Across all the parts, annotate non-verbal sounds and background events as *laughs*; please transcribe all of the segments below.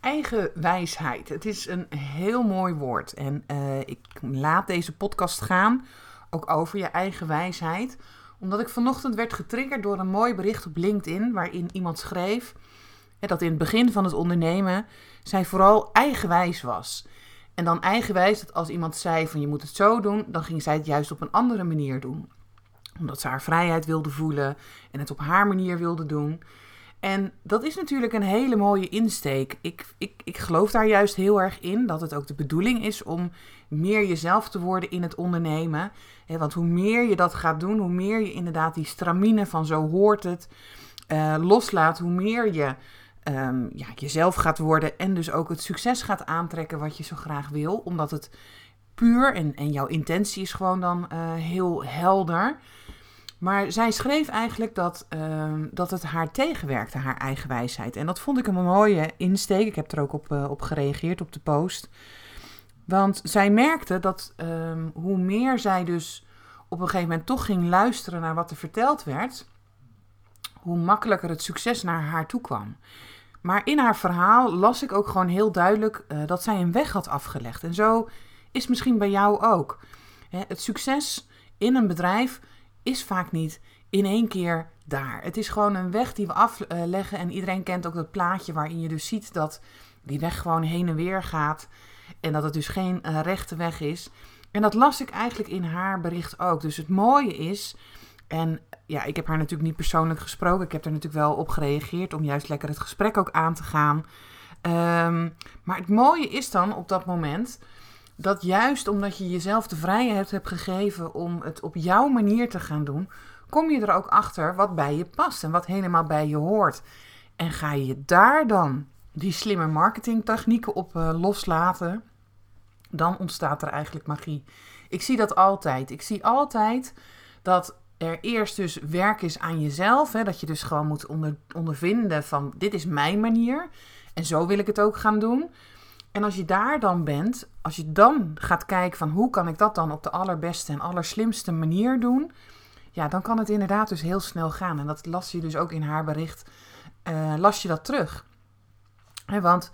Eigen wijsheid. Het is een heel mooi woord. En uh, ik laat deze podcast gaan ook over je eigen wijsheid. Omdat ik vanochtend werd getriggerd door een mooi bericht op LinkedIn. Waarin iemand schreef dat in het begin van het ondernemen zij vooral eigenwijs was. En dan eigenwijs dat als iemand zei van je moet het zo doen, dan ging zij het juist op een andere manier doen. Omdat ze haar vrijheid wilde voelen en het op haar manier wilde doen. En dat is natuurlijk een hele mooie insteek. Ik, ik, ik geloof daar juist heel erg in dat het ook de bedoeling is om meer jezelf te worden in het ondernemen. want hoe meer je dat gaat doen, hoe meer je inderdaad die stramine van zo hoort het uh, loslaat, hoe meer je um, ja, jezelf gaat worden en dus ook het succes gaat aantrekken wat je zo graag wil. Omdat het puur en, en jouw intentie is gewoon dan uh, heel helder. Maar zij schreef eigenlijk dat, uh, dat het haar tegenwerkte, haar eigen wijsheid. En dat vond ik een mooie insteek. Ik heb er ook op, uh, op gereageerd op de post. Want zij merkte dat um, hoe meer zij dus op een gegeven moment toch ging luisteren naar wat er verteld werd, hoe makkelijker het succes naar haar toe kwam. Maar in haar verhaal las ik ook gewoon heel duidelijk uh, dat zij een weg had afgelegd. En zo is misschien bij jou ook. Het succes in een bedrijf is vaak niet in één keer daar. Het is gewoon een weg die we afleggen. En iedereen kent ook dat plaatje waarin je dus ziet dat die weg gewoon heen en weer gaat. En dat het dus geen uh, rechte weg is. En dat las ik eigenlijk in haar bericht ook. Dus het mooie is, en ja, ik heb haar natuurlijk niet persoonlijk gesproken. Ik heb er natuurlijk wel op gereageerd om juist lekker het gesprek ook aan te gaan. Um, maar het mooie is dan op dat moment dat juist omdat je jezelf de vrijheid hebt gegeven om het op jouw manier te gaan doen, kom je er ook achter wat bij je past en wat helemaal bij je hoort. En ga je daar dan die slimme marketingtechnieken op uh, loslaten, dan ontstaat er eigenlijk magie. Ik zie dat altijd. Ik zie altijd dat er eerst dus werk is aan jezelf. Hè, dat je dus gewoon moet onder, ondervinden van dit is mijn manier. En zo wil ik het ook gaan doen. En als je daar dan bent, als je dan gaat kijken van hoe kan ik dat dan op de allerbeste en allerslimste manier doen. Ja, dan kan het inderdaad dus heel snel gaan. En dat las je dus ook in haar bericht. Uh, las je dat terug. He, want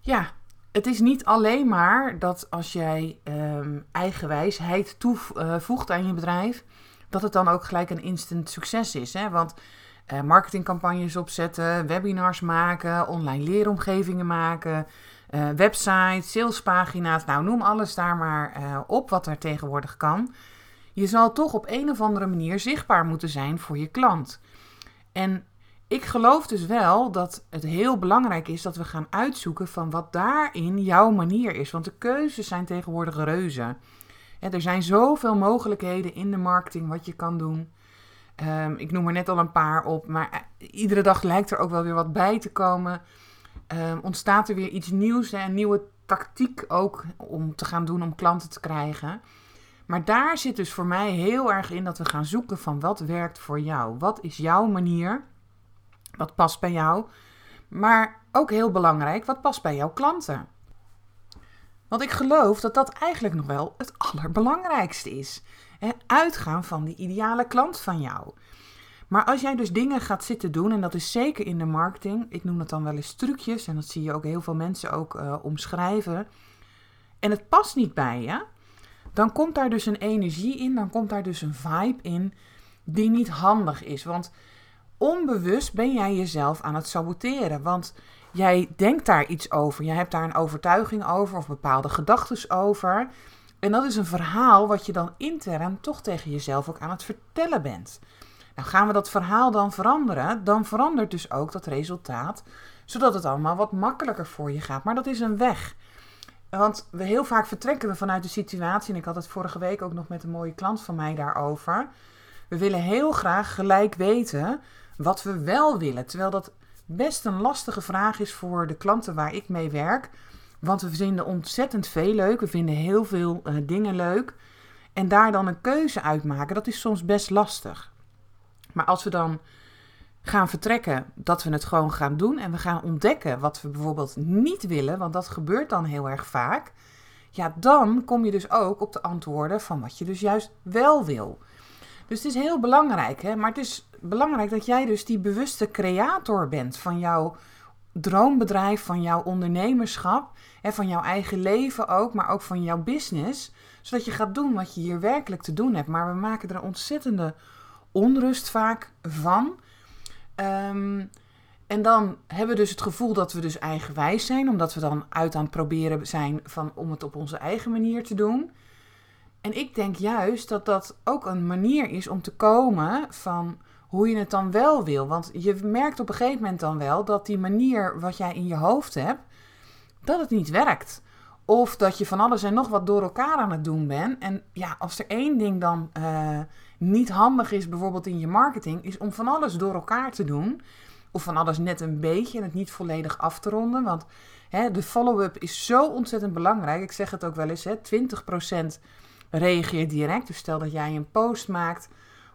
ja, het is niet alleen maar dat als jij um, eigen wijsheid toevoegt aan je bedrijf dat het dan ook gelijk een instant succes is. Hè? Want uh, marketingcampagnes opzetten, webinars maken, online leeromgevingen maken, uh, websites, salespagina's, nou noem alles daar maar uh, op wat er tegenwoordig kan. Je zal toch op een of andere manier zichtbaar moeten zijn voor je klant. En ik geloof dus wel dat het heel belangrijk is dat we gaan uitzoeken van wat daarin jouw manier is. Want de keuzes zijn tegenwoordig reuze er zijn zoveel mogelijkheden in de marketing wat je kan doen. Um, ik noem er net al een paar op, maar eh, iedere dag lijkt er ook wel weer wat bij te komen. Um, ontstaat er weer iets nieuws, een nieuwe tactiek ook om te gaan doen om klanten te krijgen. Maar daar zit dus voor mij heel erg in dat we gaan zoeken van wat werkt voor jou. Wat is jouw manier? Wat past bij jou? Maar ook heel belangrijk, wat past bij jouw klanten? Want ik geloof dat dat eigenlijk nog wel het *laughs* allerbelangrijkste is. Uitgaan van die ideale klant van jou. Maar als jij dus dingen gaat zitten doen, en dat is zeker in de marketing, ik noem dat dan wel eens trucjes, en dat zie je ook heel veel mensen ook uh, omschrijven, en het past niet bij je, dan komt daar dus een energie in, dan komt daar dus een vibe in die niet handig is. Want onbewust ben jij jezelf aan het saboteren. Want Jij denkt daar iets over. Je hebt daar een overtuiging over of bepaalde gedachten over. En dat is een verhaal wat je dan intern toch tegen jezelf ook aan het vertellen bent. Nou, gaan we dat verhaal dan veranderen, dan verandert dus ook dat resultaat, zodat het allemaal wat makkelijker voor je gaat. Maar dat is een weg. Want we heel vaak vertrekken we vanuit de situatie, en ik had het vorige week ook nog met een mooie klant van mij daarover. We willen heel graag gelijk weten wat we wel willen, terwijl dat best een lastige vraag is voor de klanten waar ik mee werk. Want we vinden ontzettend veel leuk. We vinden heel veel uh, dingen leuk. En daar dan een keuze uitmaken, dat is soms best lastig. Maar als we dan gaan vertrekken, dat we het gewoon gaan doen en we gaan ontdekken wat we bijvoorbeeld niet willen, want dat gebeurt dan heel erg vaak. Ja, dan kom je dus ook op de antwoorden van wat je dus juist wel wil. Dus het is heel belangrijk, hè? maar het is belangrijk dat jij dus die bewuste creator bent van jouw droombedrijf, van jouw ondernemerschap, hè, van jouw eigen leven ook, maar ook van jouw business, zodat je gaat doen wat je hier werkelijk te doen hebt. Maar we maken er een ontzettende onrust vaak van. Ehm, en dan hebben we dus het gevoel dat we dus eigenwijs zijn, omdat we dan uit aan het proberen zijn van, om het op onze eigen manier te doen. En ik denk juist dat dat ook een manier is om te komen van hoe je het dan wel wil. Want je merkt op een gegeven moment dan wel dat die manier wat jij in je hoofd hebt, dat het niet werkt. Of dat je van alles en nog wat door elkaar aan het doen bent. En ja, als er één ding dan uh, niet handig is, bijvoorbeeld in je marketing, is om van alles door elkaar te doen. Of van alles net een beetje en het niet volledig af te ronden. Want hè, de follow-up is zo ontzettend belangrijk. Ik zeg het ook wel eens, hè, 20% reageert direct. Dus stel dat jij een post maakt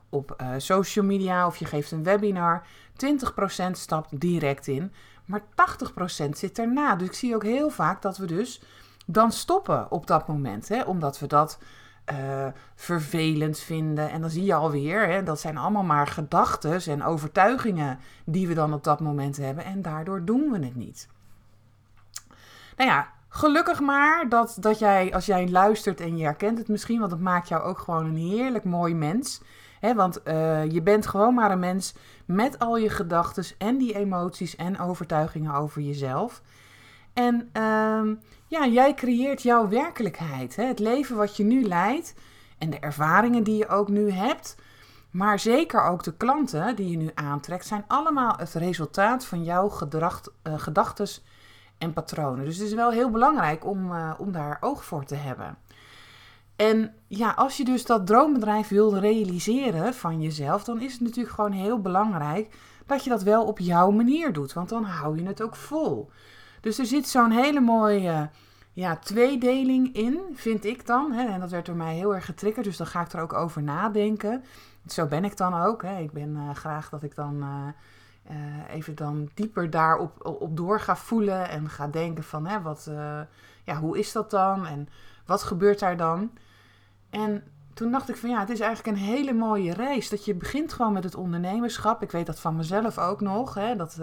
op uh, social media of je geeft een webinar. 20% stapt direct in, maar 80% zit erna. Dus ik zie ook heel vaak dat we dus dan stoppen op dat moment. Hè, omdat we dat uh, vervelend vinden. En dan zie je alweer, hè, dat zijn allemaal maar gedachten en overtuigingen die we dan op dat moment hebben. En daardoor doen we het niet. Nou ja, gelukkig maar dat, dat jij, als jij luistert en je herkent het misschien, want het maakt jou ook gewoon een heerlijk mooi mens. Want uh, je bent gewoon maar een mens met al je gedachten en die emoties en overtuigingen over jezelf. En uh, ja, jij creëert jouw werkelijkheid. Hè? Het leven wat je nu leidt en de ervaringen die je ook nu hebt. Maar zeker ook de klanten die je nu aantrekt, zijn allemaal het resultaat van jouw gedrag, uh, gedachten en patronen. Dus het is wel heel belangrijk om, uh, om daar oog voor te hebben. En ja, als je dus dat droombedrijf wil realiseren van jezelf, dan is het natuurlijk gewoon heel belangrijk dat je dat wel op jouw manier doet. Want dan hou je het ook vol. Dus er zit zo'n hele mooie ja, tweedeling in, vind ik dan. Hè? En dat werd door mij heel erg getriggerd, dus dan ga ik er ook over nadenken. Zo ben ik dan ook. Hè? Ik ben uh, graag dat ik dan uh, uh, even dan dieper daarop op door ga voelen en ga denken van hè, wat, ja, hoe is dat dan en wat gebeurt daar dan? En toen dacht ik van ja, het is eigenlijk een hele mooie reis. Dat je begint gewoon met het ondernemerschap. Ik weet dat van mezelf ook nog. Hè? Dat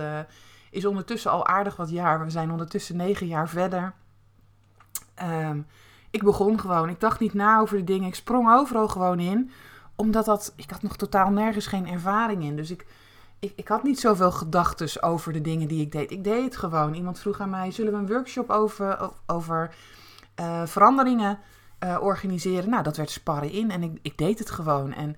is ondertussen al aardig wat jaar. We zijn ondertussen negen jaar verder. Um, ik begon gewoon. Ik dacht niet na over de dingen. Ik sprong overal gewoon in. Omdat dat. Ik had nog totaal nergens geen ervaring in. Dus ik, ik, ik had niet zoveel gedachten over de dingen die ik deed. Ik deed het gewoon. Iemand vroeg aan mij: zullen we een workshop over, over uh, veranderingen uh, organiseren? Nou, dat werd sparren in. En ik, ik deed het gewoon. En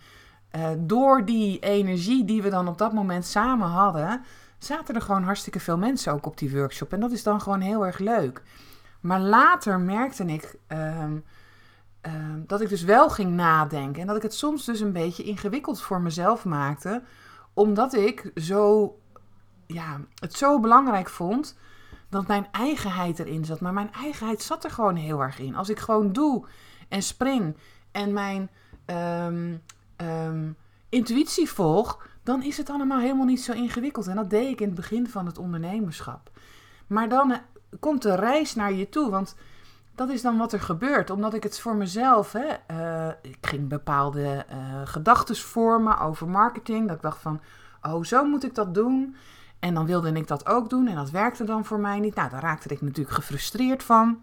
uh, door die energie die we dan op dat moment samen hadden zaten er gewoon hartstikke veel mensen ook op die workshop. En dat is dan gewoon heel erg leuk. Maar later merkte ik um, um, dat ik dus wel ging nadenken. En dat ik het soms dus een beetje ingewikkeld voor mezelf maakte. Omdat ik zo, ja, het zo belangrijk vond dat mijn eigenheid erin zat. Maar mijn eigenheid zat er gewoon heel erg in. Als ik gewoon doe en spring en mijn um, intuïtie volg, dan is het allemaal helemaal niet zo ingewikkeld. En dat deed ik in het begin van het ondernemerschap. Maar dan eh, komt de reis naar je toe, want dat is dan wat er gebeurt. Omdat ik het voor mezelf, hè, uh, ik ging bepaalde uh, gedachten vormen over marketing. Dat ik dacht van, oh, zo moet ik dat doen. En dan wilde ik dat ook doen en dat werkte dan voor mij niet. Nou, daar raakte ik natuurlijk gefrustreerd van.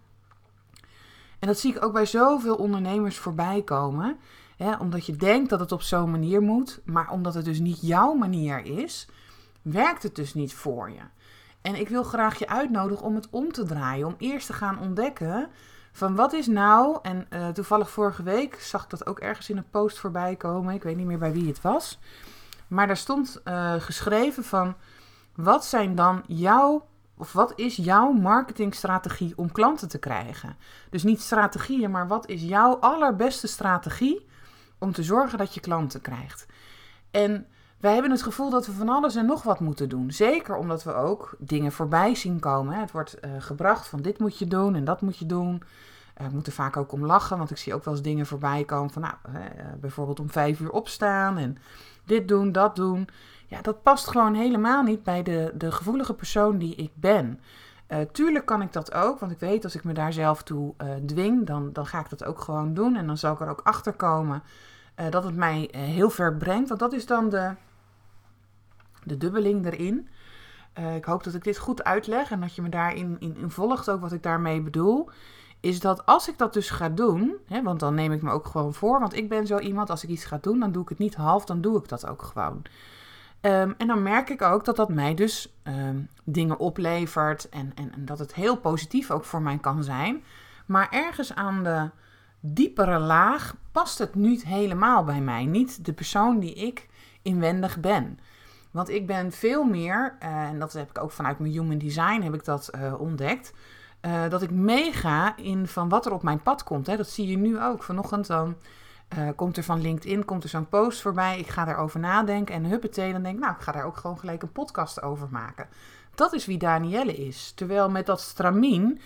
En dat zie ik ook bij zoveel ondernemers voorbij komen omdat je denkt dat het op zo'n manier moet, maar omdat het dus niet jouw manier is, werkt het dus niet voor je. En ik wil graag je uitnodigen om het om te draaien, om eerst te gaan ontdekken van wat is nou, en uh, toevallig vorige week zag ik dat ook ergens in een post voorbij komen, ik weet niet meer bij wie het was, maar daar stond uh, geschreven van wat zijn dan jouw of wat is jouw marketingstrategie om klanten te krijgen? Dus niet strategieën, maar wat is jouw allerbeste strategie om te zorgen dat je klanten krijgt. En wij hebben het gevoel dat we van alles en nog wat moeten doen. Zeker omdat we ook dingen voorbij zien komen. Het wordt uh, gebracht van dit moet je doen en dat moet je doen. Uh, ik moet er vaak ook om lachen, want ik zie ook wel eens dingen voorbij komen van nou, uh, bijvoorbeeld om vijf uur opstaan en dit doen, dat doen. Ja, dat past gewoon helemaal niet bij de, de gevoelige persoon die ik ben. Tuurlijk kan ik dat ook, want ik weet als ik me daar zelf toe dwing, dan, dan ga ik dat ook gewoon doen. En dan zal ik er ook achter komen dat het mij heel ver brengt. Want dat is dan de, de dubbeling erin. Ik hoop dat ik dit goed uitleg en dat je me daarin in, in volgt, ook wat ik daarmee bedoel. Is dat als ik dat dus ga doen, hè, want dan neem ik me ook gewoon voor, want ik ben zo iemand, als ik iets ga doen, dan doe ik het niet half, dan doe ik dat ook gewoon. Um, en dan merk ik ook dat dat mij dus um, dingen oplevert en, en, en dat het heel positief ook voor mij kan zijn. Maar ergens aan de diepere laag past het niet helemaal bij mij. Niet de persoon die ik inwendig ben. Want ik ben veel meer, uh, en dat heb ik ook vanuit mijn human design heb ik dat uh, ontdekt. Uh, dat ik meega in van wat er op mijn pad komt. Hè. Dat zie je nu ook. Vanochtend dan komt er van LinkedIn komt er zo'n post voorbij. Ik ga daarover nadenken. En huppatee, dan denk ik, nou, ik ga daar ook gewoon gelijk een podcast over maken. Dat is wie Danielle is. Terwijl met dat stramien...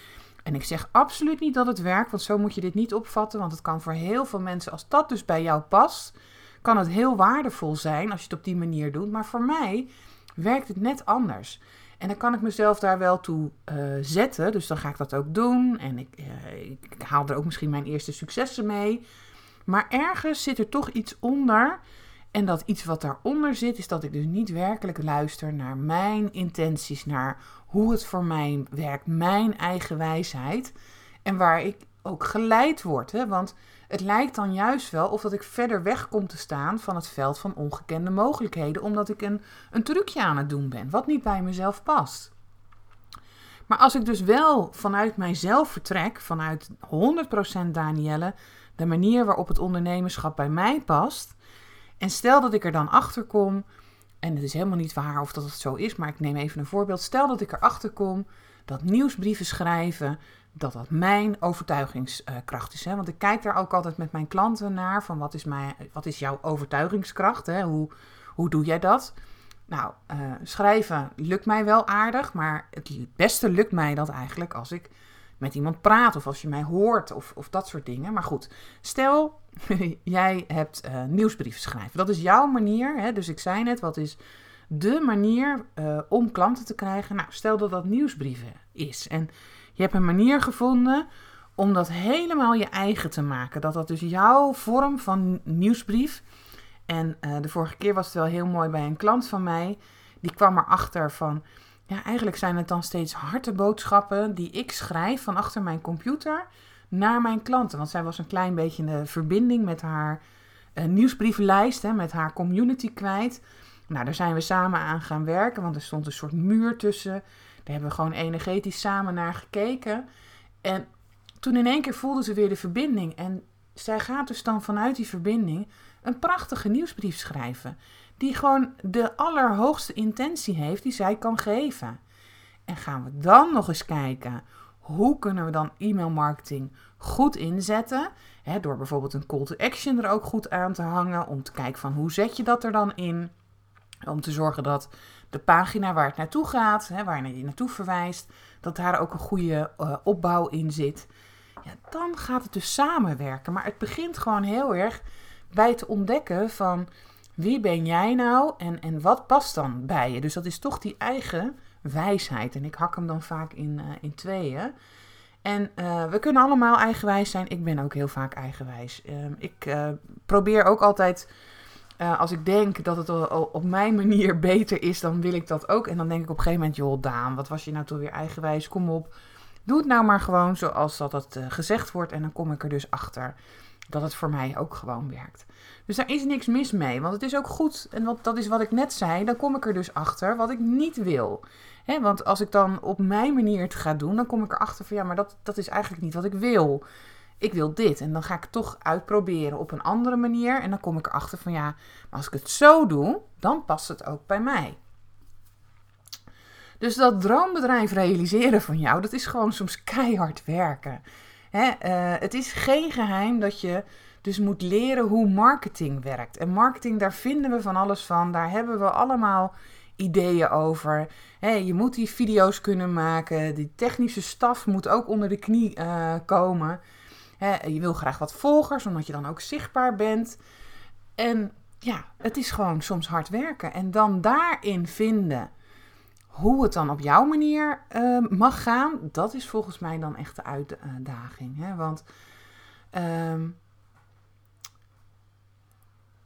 En ik zeg absoluut niet dat het werkt, want zo moet je dit niet opvatten. Want het kan voor heel veel mensen, als dat dus bij jou past kan het heel waardevol zijn als je het op die manier doet. Maar voor mij werkt het net anders. En dan kan ik mezelf daar wel toe uh, zetten. Dus dan ga ik dat ook doen. En ik, uh, ik, haal er ook misschien mijn eerste successen mee. Maar ergens zit er toch iets onder. En dat iets wat daaronder zit, is dat ik dus niet werkelijk luister naar mijn intenties, naar hoe het voor mij werkt, mijn eigen wijsheid. En waar ik ook geleid word. Hè? Want het lijkt dan juist wel of dat ik verder weg kom te staan van het veld van ongekende mogelijkheden, omdat ik een, een trucje aan het doen ben, wat niet bij mezelf past. Maar als ik dus wel vanuit mijzelf vertrek, vanuit 100% Danielle, de manier waarop het ondernemerschap bij mij past, en stel dat ik er dan achter kom, en het is helemaal niet waar of dat het zo is, maar ik neem even een voorbeeld. Stel dat ik erachter kom dat nieuwsbrieven schrijven dat dat mijn overtuigingskracht is. Hè? Want ik kijk daar ook altijd met mijn klanten naar van wat is, mijn, wat is jouw overtuigingskracht? Hè? Hoe, hoe doe jij dat? Nou, uh, schrijven lukt mij wel aardig, maar het beste lukt mij dat eigenlijk als ik met iemand praat of als je mij hoort of, of dat soort dingen. Maar goed, stel *laughs* jij hebt uh, nieuwsbrieven schrijven. Dat is jouw manier. Hè? Dus ik zei net, wat is de manier uh, om klanten te krijgen? Nou, stel dat dat nieuwsbrieven is. En je hebt een manier gevonden om dat helemaal je eigen te maken. Dat dat dus jouw vorm van nieuwsbrief. En uh, de vorige keer was het wel heel mooi bij een klant van mij. Die kwam erachter van. Ja, eigenlijk zijn het dan steeds harte boodschappen die ik schrijf van achter mijn computer naar mijn klanten. Want zij was een klein beetje de verbinding met haar uh, nieuwsbrievenlijst, hè, met haar community kwijt. Nou, daar zijn we samen aan gaan werken, want er stond een soort muur tussen. Daar hebben we gewoon energetisch samen naar gekeken. En toen in één keer voelde ze weer de verbinding. En zij gaat dus dan vanuit die verbinding een prachtige nieuwsbrief schrijven. Die gewoon de allerhoogste intentie heeft die zij kan geven. En gaan we dan nog eens kijken hoe kunnen we dan e-mail marketing goed inzetten? Hè, door bijvoorbeeld een call to action er ook goed aan te hangen. Om te kijken van hoe zet je dat er dan in. Om te zorgen dat de pagina waar het naartoe gaat, hè, waar je naartoe verwijst, dat daar ook een goede uh, opbouw in zit. Ja, dan gaat het dus samenwerken. Maar het begint gewoon heel erg bij te ontdekken van wie ben jij nou en, en wat past dan bij je. Dus dat is toch die eigen wijsheid. En ik hak hem dan vaak in, uh, in tweeën. En uh, we kunnen allemaal eigenwijs zijn. Ik ben ook heel vaak eigenwijs. Uh, ik probeer ook altijd als ik denk dat het op mijn *laughs* manier beter is, dan wil ik dat ook. En dan denk ik op een gegeven moment, joh, Daan, wat was je nou toch weer eigenwijs? Kom op, doe het nou maar gewoon zoals dat uh, gezegd wordt. En dan kom ik er dus achter dat het voor mij ook gewoon werkt. Dus daar is niks mis mee, want het is ook goed. En wat, dat is wat ik net zei, dan kom ik er dus achter wat ik niet wil. Want als ik dan op mijn manier het ga doen, dan kom ik erachter van ja, maar dat, dat is eigenlijk niet wat ik wil ik wil dit. En dan ga ik het toch uitproberen op een andere manier. En dan kom ik erachter van ja, maar als ik het zo doe, dan past het ook bij mij. Dus dat droombedrijf realiseren van jou, dat is gewoon soms keihard werken. Hè, uh, het is geen geheim dat je dus moet leren hoe marketing werkt. En marketing, daar vinden we van alles van. Daar hebben we allemaal ideeën over. je moet die video's kunnen maken. Die technische staf moet ook onder de knie uh, komen. je wil graag wat volgers, omdat je dan ook zichtbaar bent. En ja, het is gewoon soms hard werken. En dan daarin vinden hoe het dan op jouw manier uh, mag gaan, dat is volgens mij dan echt de uitdaging. Hè? Want uh,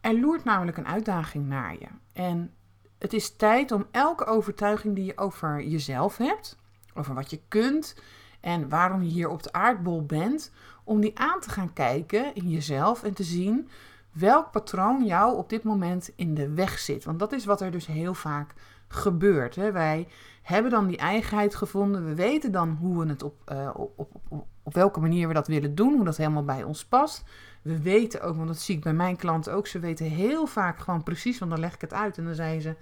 er loert namelijk een uitdaging naar je. En het is tijd om elke overtuiging die je over jezelf hebt, over wat je kunt en waarom je hier op de aardbol bent, om die aan te gaan kijken in jezelf en te zien welk patroon jou op dit moment in de weg zit. Want dat is wat er dus heel vaak gebeurt. Hè. Wij hebben dan die eigenheid gevonden. We weten dan hoe we het op, uh, op, op, op, op welke manier we dat willen doen, hoe dat helemaal bij ons past. We weten ook, want dat zie ik bij mijn klanten ook, ze weten heel vaak gewoon precies, want dan leg ik het uit en dan zeggen ze,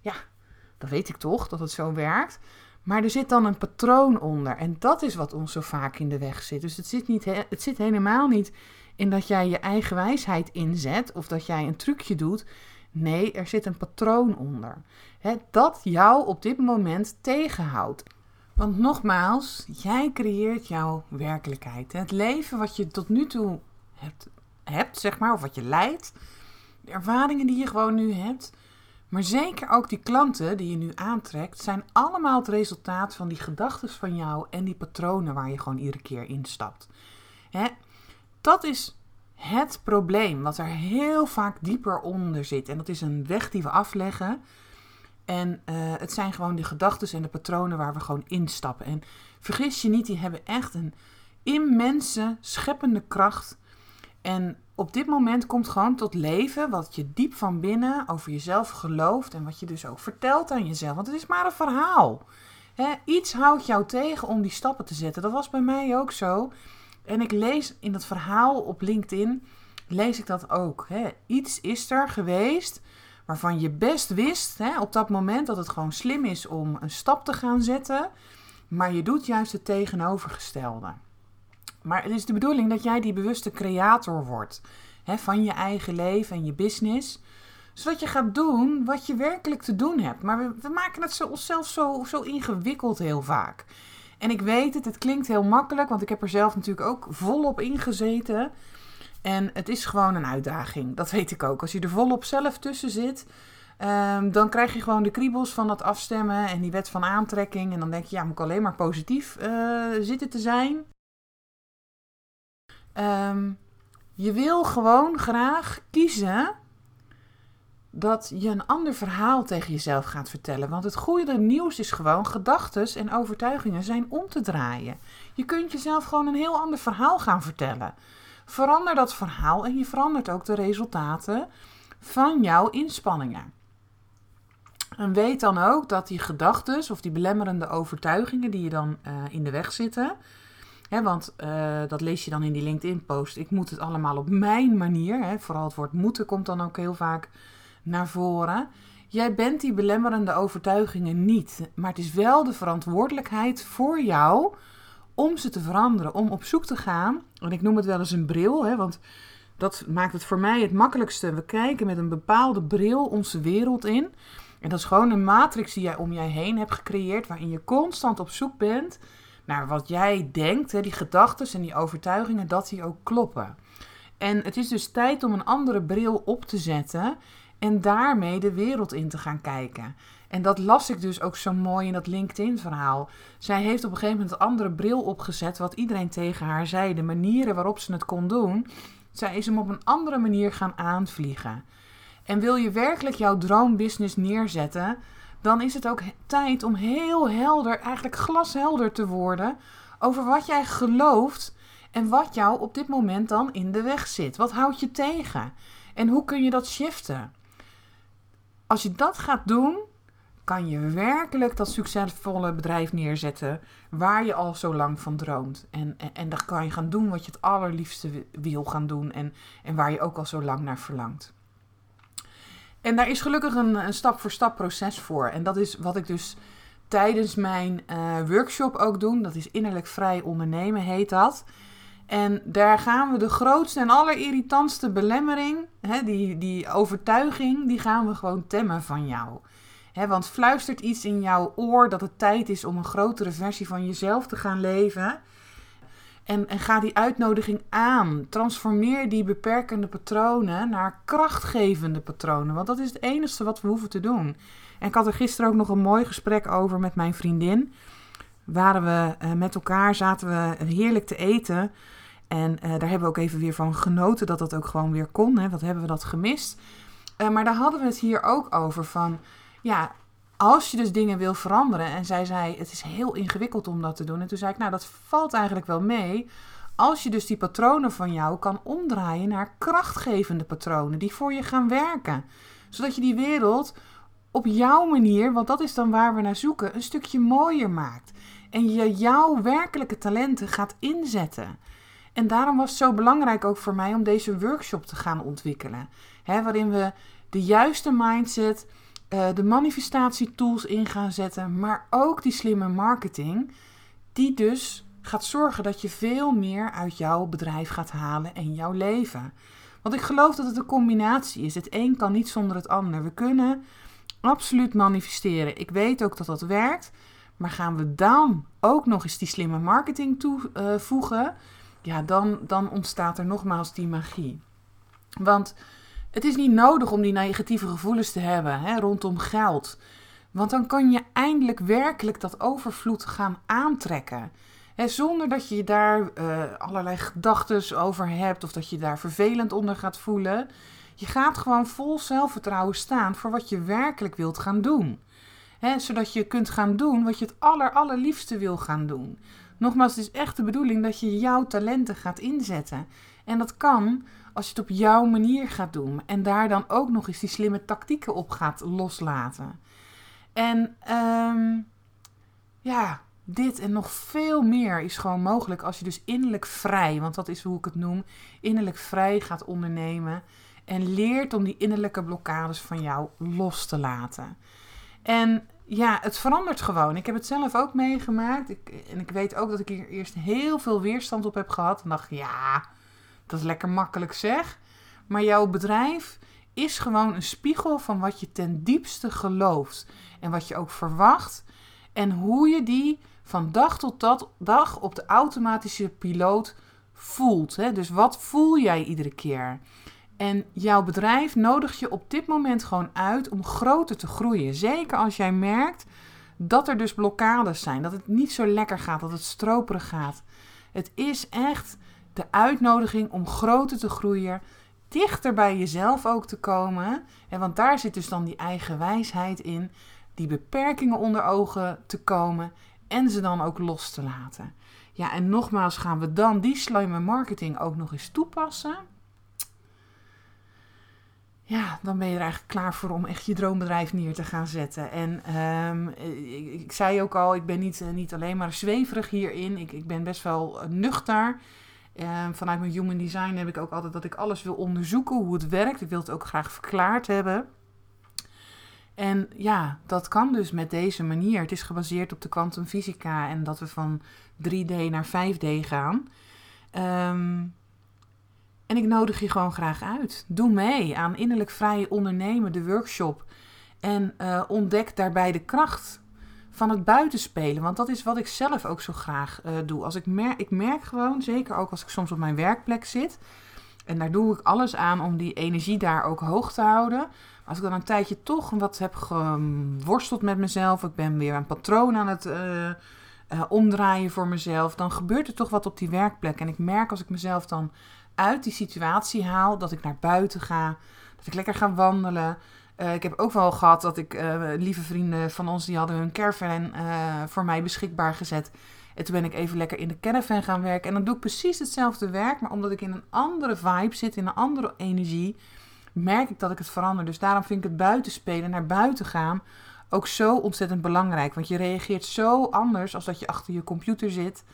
ja, dat weet ik toch, dat het zo werkt. Maar er zit dan een patroon onder en dat is wat ons zo vaak in de weg zit. Dus het zit, niet, het zit helemaal niet in dat jij je eigen wijsheid inzet of dat jij een trucje doet. Nee, er zit een patroon onder. Hè, dat jou op dit moment tegenhoudt. Want nogmaals, jij creëert jouw werkelijkheid. Het leven wat je tot nu toe hebt, hebt zeg maar, of wat je leidt. De ervaringen die je gewoon nu hebt. Maar zeker ook die klanten die je nu aantrekt, zijn allemaal het resultaat van die gedachten van jou en die patronen waar je gewoon iedere keer instapt. Hè? Dat is het probleem wat er heel vaak dieper onder zit. En dat is een weg die we afleggen. En uh, het zijn gewoon de gedachten en de patronen waar we gewoon instappen. En vergis je niet, die hebben echt een immense scheppende kracht. En op dit moment komt gewoon tot leven wat je diep van binnen over jezelf gelooft. En wat je dus ook vertelt aan jezelf. Want het is maar een verhaal. Iets houdt jou tegen om die stappen te zetten. Dat was bij mij ook zo. En ik lees in dat verhaal op LinkedIn, lees ik dat ook. Hè. Iets is er geweest waarvan je best wist hè, op dat moment dat het gewoon slim is om een stap te gaan zetten. Maar je doet juist het tegenovergestelde. Maar het is de bedoeling dat jij die bewuste creator wordt hè, van je eigen leven en je business. Zodat je gaat doen wat je werkelijk te doen hebt. Maar we, we maken het zo, onszelf zo, zo ingewikkeld heel vaak. En ik weet het, het klinkt heel makkelijk, want ik heb er zelf natuurlijk ook volop in gezeten. En het is gewoon een uitdaging, dat weet ik ook. Als je er volop zelf tussen zit, um, dan krijg je gewoon de kriebels van dat afstemmen en die wet van aantrekking. En dan denk je, ja, moet ik alleen maar positief uh, zitten te zijn. Um, je wil gewoon graag kiezen dat je een ander verhaal tegen jezelf gaat vertellen. Want het goede nieuws is gewoon, gedachten en overtuigingen zijn om te draaien. Je kunt jezelf gewoon een heel ander verhaal gaan vertellen. Verander dat verhaal en je verandert ook de resultaten van jouw inspanningen. En weet dan ook dat die gedachten of die belemmerende overtuigingen die je dan uh, in de weg zitten. Hè, want uh, dat lees je dan in die LinkedIn-post. Ik moet het allemaal op mijn manier. Hè, vooral het woord moeten komt dan ook heel vaak naar voren. Jij bent die belemmerende overtuigingen niet, maar het is wel de verantwoordelijkheid voor jou om ze te veranderen, om op zoek te gaan. En ik noem het wel eens een bril, hè, want dat maakt het voor mij het makkelijkste. We kijken met een bepaalde bril onze wereld in. En dat is gewoon een matrix die jij om jij heen hebt gecreëerd, waarin je constant op zoek bent naar wat jij denkt, hè, die gedachten en die overtuigingen, dat die ook kloppen. En het is dus tijd om een andere bril op te zetten en daarmee de wereld in te gaan kijken. En dat las ik dus ook zo mooi in dat LinkedIn-verhaal. Zij heeft op een gegeven moment een andere bril opgezet, wat iedereen tegen haar zei. De manieren waarop ze het kon doen. Zij is hem op een andere manier gaan aanvliegen. En wil je werkelijk jouw droombusiness neerzetten, dan is het ook tijd om heel helder, eigenlijk glashelder te worden over wat jij gelooft en wat jou op dit moment dan in de weg zit. Wat houdt je tegen? En hoe kun je dat shiften? Als je dat gaat doen, kan je werkelijk dat succesvolle bedrijf neerzetten waar je al zo lang van droomt. En, en, dan kan je gaan doen wat je het allerliefste wil gaan doen en, en waar je ook al zo lang naar verlangt. En daar is gelukkig een, een stap-voor-stap proces voor. En dat is wat ik dus tijdens mijn uh, workshop ook doe. Dat is innerlijk vrij ondernemen, heet dat. En daar gaan we de grootste en allerirritantste belemmering, hè, die, die overtuiging, die gaan we gewoon temmen van jou. Hè, want fluistert iets in jouw oor dat het tijd is om een grotere versie van jezelf te gaan leven. En, en ga die uitnodiging aan. Transformeer die beperkende patronen naar krachtgevende patronen. Want dat is het enige wat we hoeven te doen. En ik had er gisteren ook nog een mooi gesprek over met mijn vriendin. Waren we uh, met elkaar, zaten we heerlijk te eten. En uh, daar hebben we ook even weer van genoten dat dat ook gewoon weer kon. Hè? Wat hebben we dat gemist? Uh, maar daar hadden we het hier ook over van... Ja, als je dus dingen wil veranderen. En zij zei, het is heel ingewikkeld om dat te doen. En toen zei ik, nou dat valt eigenlijk wel mee. Als je dus die patronen van jou kan omdraaien naar krachtgevende patronen. Die voor je gaan werken. Zodat je die wereld op jouw manier, want dat is dan waar we naar zoeken, een stukje mooier maakt. En je jouw werkelijke talenten gaat inzetten. En daarom was het zo belangrijk ook voor mij om deze workshop te gaan ontwikkelen. Hè, waarin we de juiste mindset, uh, de manifestatietools in gaan zetten, maar ook die slimme marketing, die dus gaat zorgen dat je veel meer uit jouw bedrijf gaat halen en jouw leven. Want ik geloof dat het een combinatie is. Het een kan niet zonder het ander. We kunnen absoluut manifesteren. Ik weet ook dat dat werkt. Maar gaan we dan ook nog eens die slimme marketing toevoegen? Uh, ja, dan, dan ontstaat er nogmaals die magie. Want het is niet nodig om die negatieve gevoelens te hebben hè, rondom geld. Want dan kan je eindelijk werkelijk dat overvloed gaan aantrekken. Hè, zonder dat je daar uh, allerlei gedachten over hebt of dat je daar vervelend onder gaat voelen. Je gaat gewoon vol zelfvertrouwen staan voor wat je werkelijk wilt gaan doen. Hè, zodat je kunt gaan doen wat je het aller, allerliefste wil gaan doen. Nogmaals, het is echt de bedoeling dat je jouw talenten gaat inzetten. En dat kan als je het op jouw manier gaat doen. En daar dan ook nog eens die slimme tactieken op gaat loslaten. En um, ja, dit en nog veel meer is gewoon mogelijk als je dus innerlijk vrij, want dat is hoe ik het noem, innerlijk vrij gaat ondernemen. En leert om die innerlijke blokkades van jou los te laten. En ja, het verandert gewoon. Ik heb het zelf ook meegemaakt. Ik, en ik weet ook dat ik hier eerst heel veel weerstand op heb gehad. En dacht, ja, dat is lekker makkelijk zeg. Maar jouw bedrijf is gewoon een spiegel van wat je ten diepste gelooft. En wat je ook verwacht. En hoe je die van dag tot dag op de automatische piloot voelt. Hè? Dus wat voel jij iedere keer? En jouw bedrijf nodigt je op dit moment gewoon uit om groter te groeien. Zeker als jij merkt dat er dus blokkades zijn, dat het niet zo lekker gaat, dat het stroperig gaat. Het is echt de uitnodiging om groter te groeien, dichter bij jezelf ook te komen. En want daar zit dus dan die eigen wijsheid in, die beperkingen onder ogen te komen en ze dan ook los te laten. Ja, en nogmaals gaan we dan die slimme marketing ook nog eens toepassen ja, dan ben je er eigenlijk klaar voor om echt je droombedrijf neer te gaan zetten. En um, ik, zei ook al, ik ben niet, uh, niet alleen maar zweverig hierin. Ik, ik ben best wel uh, nuchter. Um, vanuit mijn human design heb ik ook altijd dat ik alles wil onderzoeken, hoe het werkt. Ik wil het ook graag verklaard hebben. En ja, dat kan dus met deze manier. Het is gebaseerd op de kwantumfysica en dat we van 3D naar 5D gaan. Um, en ik nodig je gewoon graag uit. Doe mee aan Innerlijk Vrij Ondernemen, de workshop. En uh, ontdek daarbij de kracht van het buitenspelen. Want dat is wat ik zelf ook zo graag uh, doe. Als ik, merk, ik merk gewoon, zeker ook als ik soms op mijn werkplek zit. En daar doe ik alles aan om die energie daar ook hoog te houden. Maar als ik dan een tijdje toch wat heb geworsteld met mezelf. Ik ben weer een patroon aan het uh, omdraaien voor mezelf. Dan gebeurt er toch wat op die werkplek. En ik merk als ik mezelf dan uit die situatie haal. Dat ik naar buiten ga. Dat ik lekker ga wandelen. Uh, ik heb ook wel gehad dat ik uh, lieve vrienden van ons die hadden hun caravan uh, voor mij beschikbaar gezet. En toen ben ik even lekker in de caravan gaan werken. En dan doe ik precies hetzelfde werk. Maar omdat ik in een andere vibe zit, in een andere energie, merk ik dat ik het verander. Dus daarom vind ik het buitenspelen, naar buiten gaan, ook zo ontzettend belangrijk. Want je reageert zo anders als dat je achter je computer zit.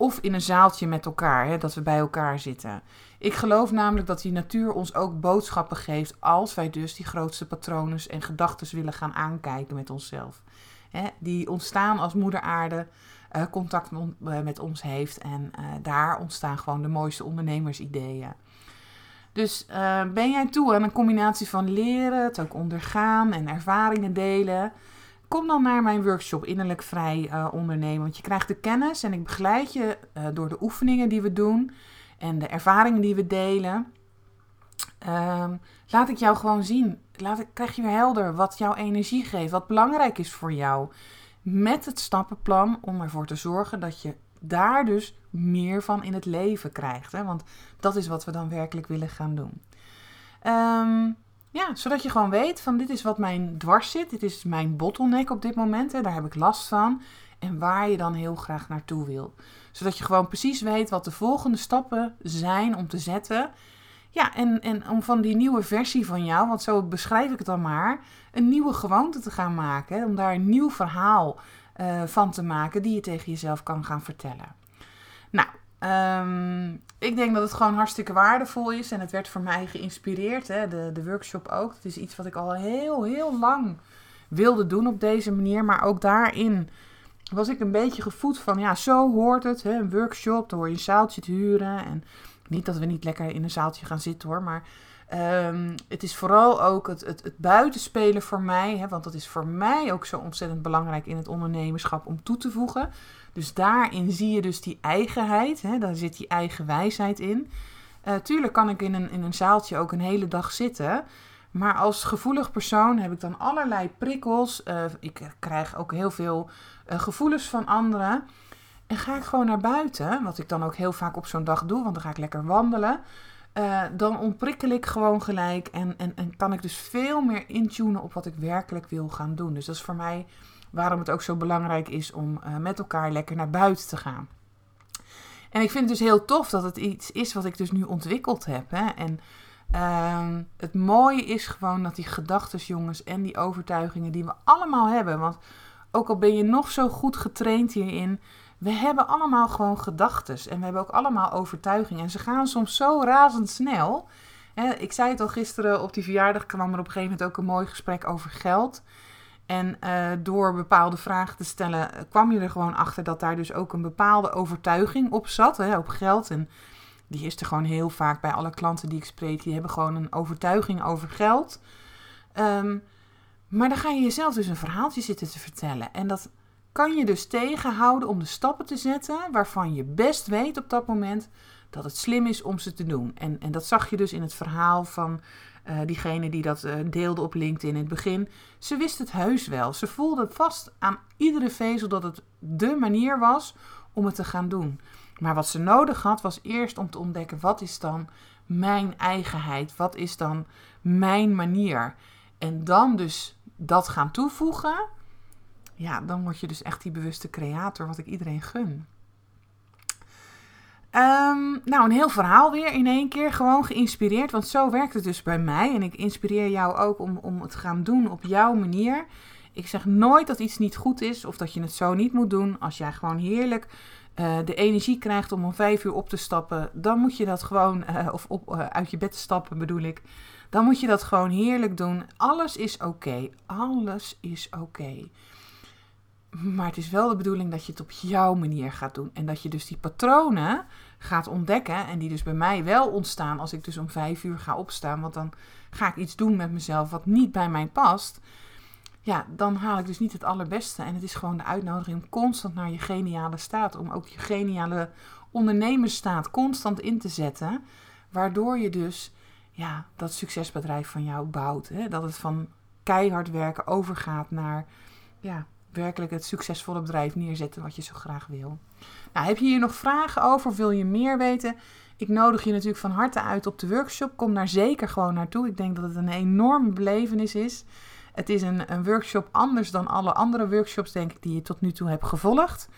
Of in een zaaltje met elkaar, hè, dat we bij elkaar zitten. Ik geloof namelijk dat die natuur ons ook boodschappen geeft als wij dus die grootste patronen en gedachten willen gaan aankijken met onszelf. hè, die ontstaan als moeder aarde uh, contact met ons heeft. En daar ontstaan gewoon de mooiste ondernemersideeën. Dus ben jij toe aan een combinatie van leren, het ook ondergaan en ervaringen delen? Kom dan naar mijn workshop Innerlijk Vrij uh, Ondernemen. Want je krijgt de kennis en ik begeleid je uh, door de oefeningen die we doen en de ervaringen die we delen. Um, laat ik jou gewoon zien. Laat ik, krijg je weer helder wat jouw energie geeft, wat belangrijk is voor jou. Met het stappenplan om ervoor te zorgen dat je daar dus meer van in het leven krijgt. Hè? Want dat is wat we dan werkelijk willen gaan doen. Um, ja, zodat je gewoon weet van dit is wat mijn dwars zit. Dit is mijn bottleneck op dit moment. Hè, daar heb ik last van. En waar je dan heel graag naartoe wil. Zodat je gewoon precies weet wat de volgende stappen zijn om te zetten. Ja, en, en om van die nieuwe versie van jou, want zo beschrijf ik het dan maar, een nieuwe gewoonte te gaan maken. Om daar een nieuw verhaal uh, van te maken die je tegen jezelf kan gaan vertellen. Nou, Um, ik denk dat het gewoon hartstikke waardevol is. En het werd voor mij geïnspireerd. Hè? De, de workshop ook. Het is iets wat ik al heel, heel lang wilde doen op deze manier. Maar ook daarin was ik een beetje gevoed van... Ja, zo hoort het. Hè? Een workshop, dan hoor je een zaaltje te huren. En niet dat we niet lekker in een zaaltje gaan zitten hoor. Maar um, het is vooral ook het, het, het buitenspelen voor mij. Hè? Want dat is voor mij ook zo ontzettend belangrijk in het ondernemerschap om toe te voegen. Dus daarin zie je dus die eigenheid, hè, daar zit die eigen wijsheid in. Uh, tuurlijk kan ik in een, in een zaaltje ook een hele dag zitten. Maar als gevoelig persoon heb ik dan allerlei prikkels. Uh, ik krijg ook heel veel uh, gevoelens van anderen. En ga ik gewoon naar buiten, wat ik dan ook heel vaak op zo'n dag doe, want dan ga ik lekker wandelen. Dan ontprikkel ik gewoon gelijk en, en, en kan ik dus veel meer intunen op wat ik werkelijk wil gaan doen. Dus dat is voor mij waarom het ook zo belangrijk is om uh, met elkaar lekker naar buiten te gaan. En ik vind het dus heel tof dat het iets is wat ik dus nu ontwikkeld heb. Hè? En uh, het mooie is gewoon dat die gedachten, jongens, en die overtuigingen die we allemaal hebben. Want ook al ben je nog zo goed getraind hierin, we hebben allemaal gewoon gedachten. En we hebben ook allemaal overtuigingen. En ze gaan soms zo razendsnel. Hè? Ik zei het al gisteren op die verjaardag, kwam er op een gegeven moment ook een mooi gesprek over geld. En uh, door bepaalde vragen te stellen, eh, kwam je er gewoon achter dat daar dus ook een bepaalde overtuiging op zat, hè, op geld. En die is er gewoon heel vaak bij alle klanten die ik spreek, die hebben gewoon een overtuiging over geld. Um, maar dan ga je jezelf dus een verhaaltje zitten te vertellen. En dat kan je dus tegenhouden om de stappen te zetten waarvan je best weet op dat moment dat het slim is om ze te doen. En, en dat zag je dus in het verhaal van uh, diegene die dat uh, deelde op LinkedIn in het begin. Ze wist het heus wel. Ze voelde vast aan iedere vezel dat het de manier was om het te gaan doen. Maar wat ze nodig had was eerst om te ontdekken wat is dan mijn eigenheid? Wat is dan mijn manier? En dan dus dat gaan toevoegen. Ja, dan word je dus echt die bewuste creator, wat ik iedereen gun. Um, nou, een heel verhaal weer in één keer. Gewoon geïnspireerd. Want zo werkt het dus bij mij. En ik inspireer jou ook om, om het te gaan doen op jouw manier. Ik zeg nooit dat iets niet goed is of dat je het zo niet moet doen. Als jij gewoon heerlijk uh, de energie krijgt om om vijf uur op te stappen, dan moet je dat gewoon, uh, of op, uh, uit je bed te stappen bedoel ik. Dan moet je dat gewoon heerlijk doen. Alles is oké. Alles is oké. Maar het is wel de bedoeling dat je het op jouw manier gaat doen. En dat je dus die patronen gaat ontdekken. En die dus bij mij wel ontstaan als ik dus om vijf uur ga opstaan. Want dan ga ik iets doen met mezelf wat niet bij mij past. Ja, dan haal ik dus niet het allerbeste. En het is gewoon de uitnodiging om constant naar je geniale staat. Om ook je geniale ondernemersstaat constant in te zetten. Waardoor je dus ja, dat succesbedrijf van jou bouwt. Hè? Dat het van keihard werken overgaat naar ja, werkelijk het succesvolle bedrijf neerzetten wat je zo graag wil. Nou, heb je hier nog vragen over? Wil je meer weten? Ik nodig je natuurlijk van harte uit op de workshop. Kom daar zeker gewoon naartoe. Ik denk dat het een enorme belevenis is. Het is een, een workshop anders dan alle andere workshops, denk ik, die je tot nu toe hebt gevolgd.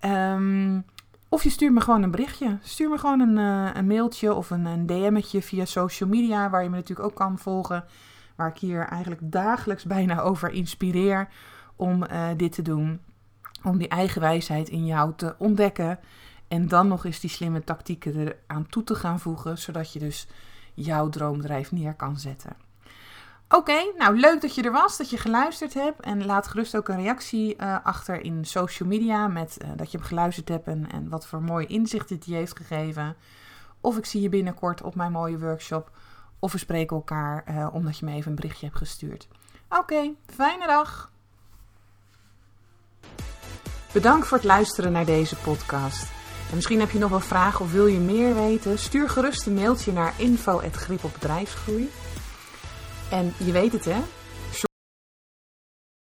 Um, of je stuurt me gewoon een berichtje. Stuur me gewoon een, uh, een mailtje of een, een DM'tje via social media, waar je me natuurlijk ook kan volgen. Waar ik hier eigenlijk dagelijks bijna over inspireer om uh, dit te doen. Om die eigen wijsheid in jou te ontdekken. En dan nog eens die slimme tactieken eraan toe te gaan voegen. Zodat je dus jouw droomdrijf neer kan zetten. Oké, nou leuk dat je er was, dat je geluisterd hebt. En laat gerust ook een reactie uh, achter in social media met uh, dat je hem geluisterd hebt en, en wat voor mooie inzicht dit je heeft gegeven. Of ik zie je binnenkort op mijn mooie workshop. Of we spreken elkaar omdat je me even een berichtje hebt gestuurd. Oké, fijne dag. Bedankt voor het luisteren naar deze podcast. En misschien heb je nog wel vragen of wil je meer weten? Stuur gerust een mailtje naar info.gripopbedrijfsgroei. En je weet het hè,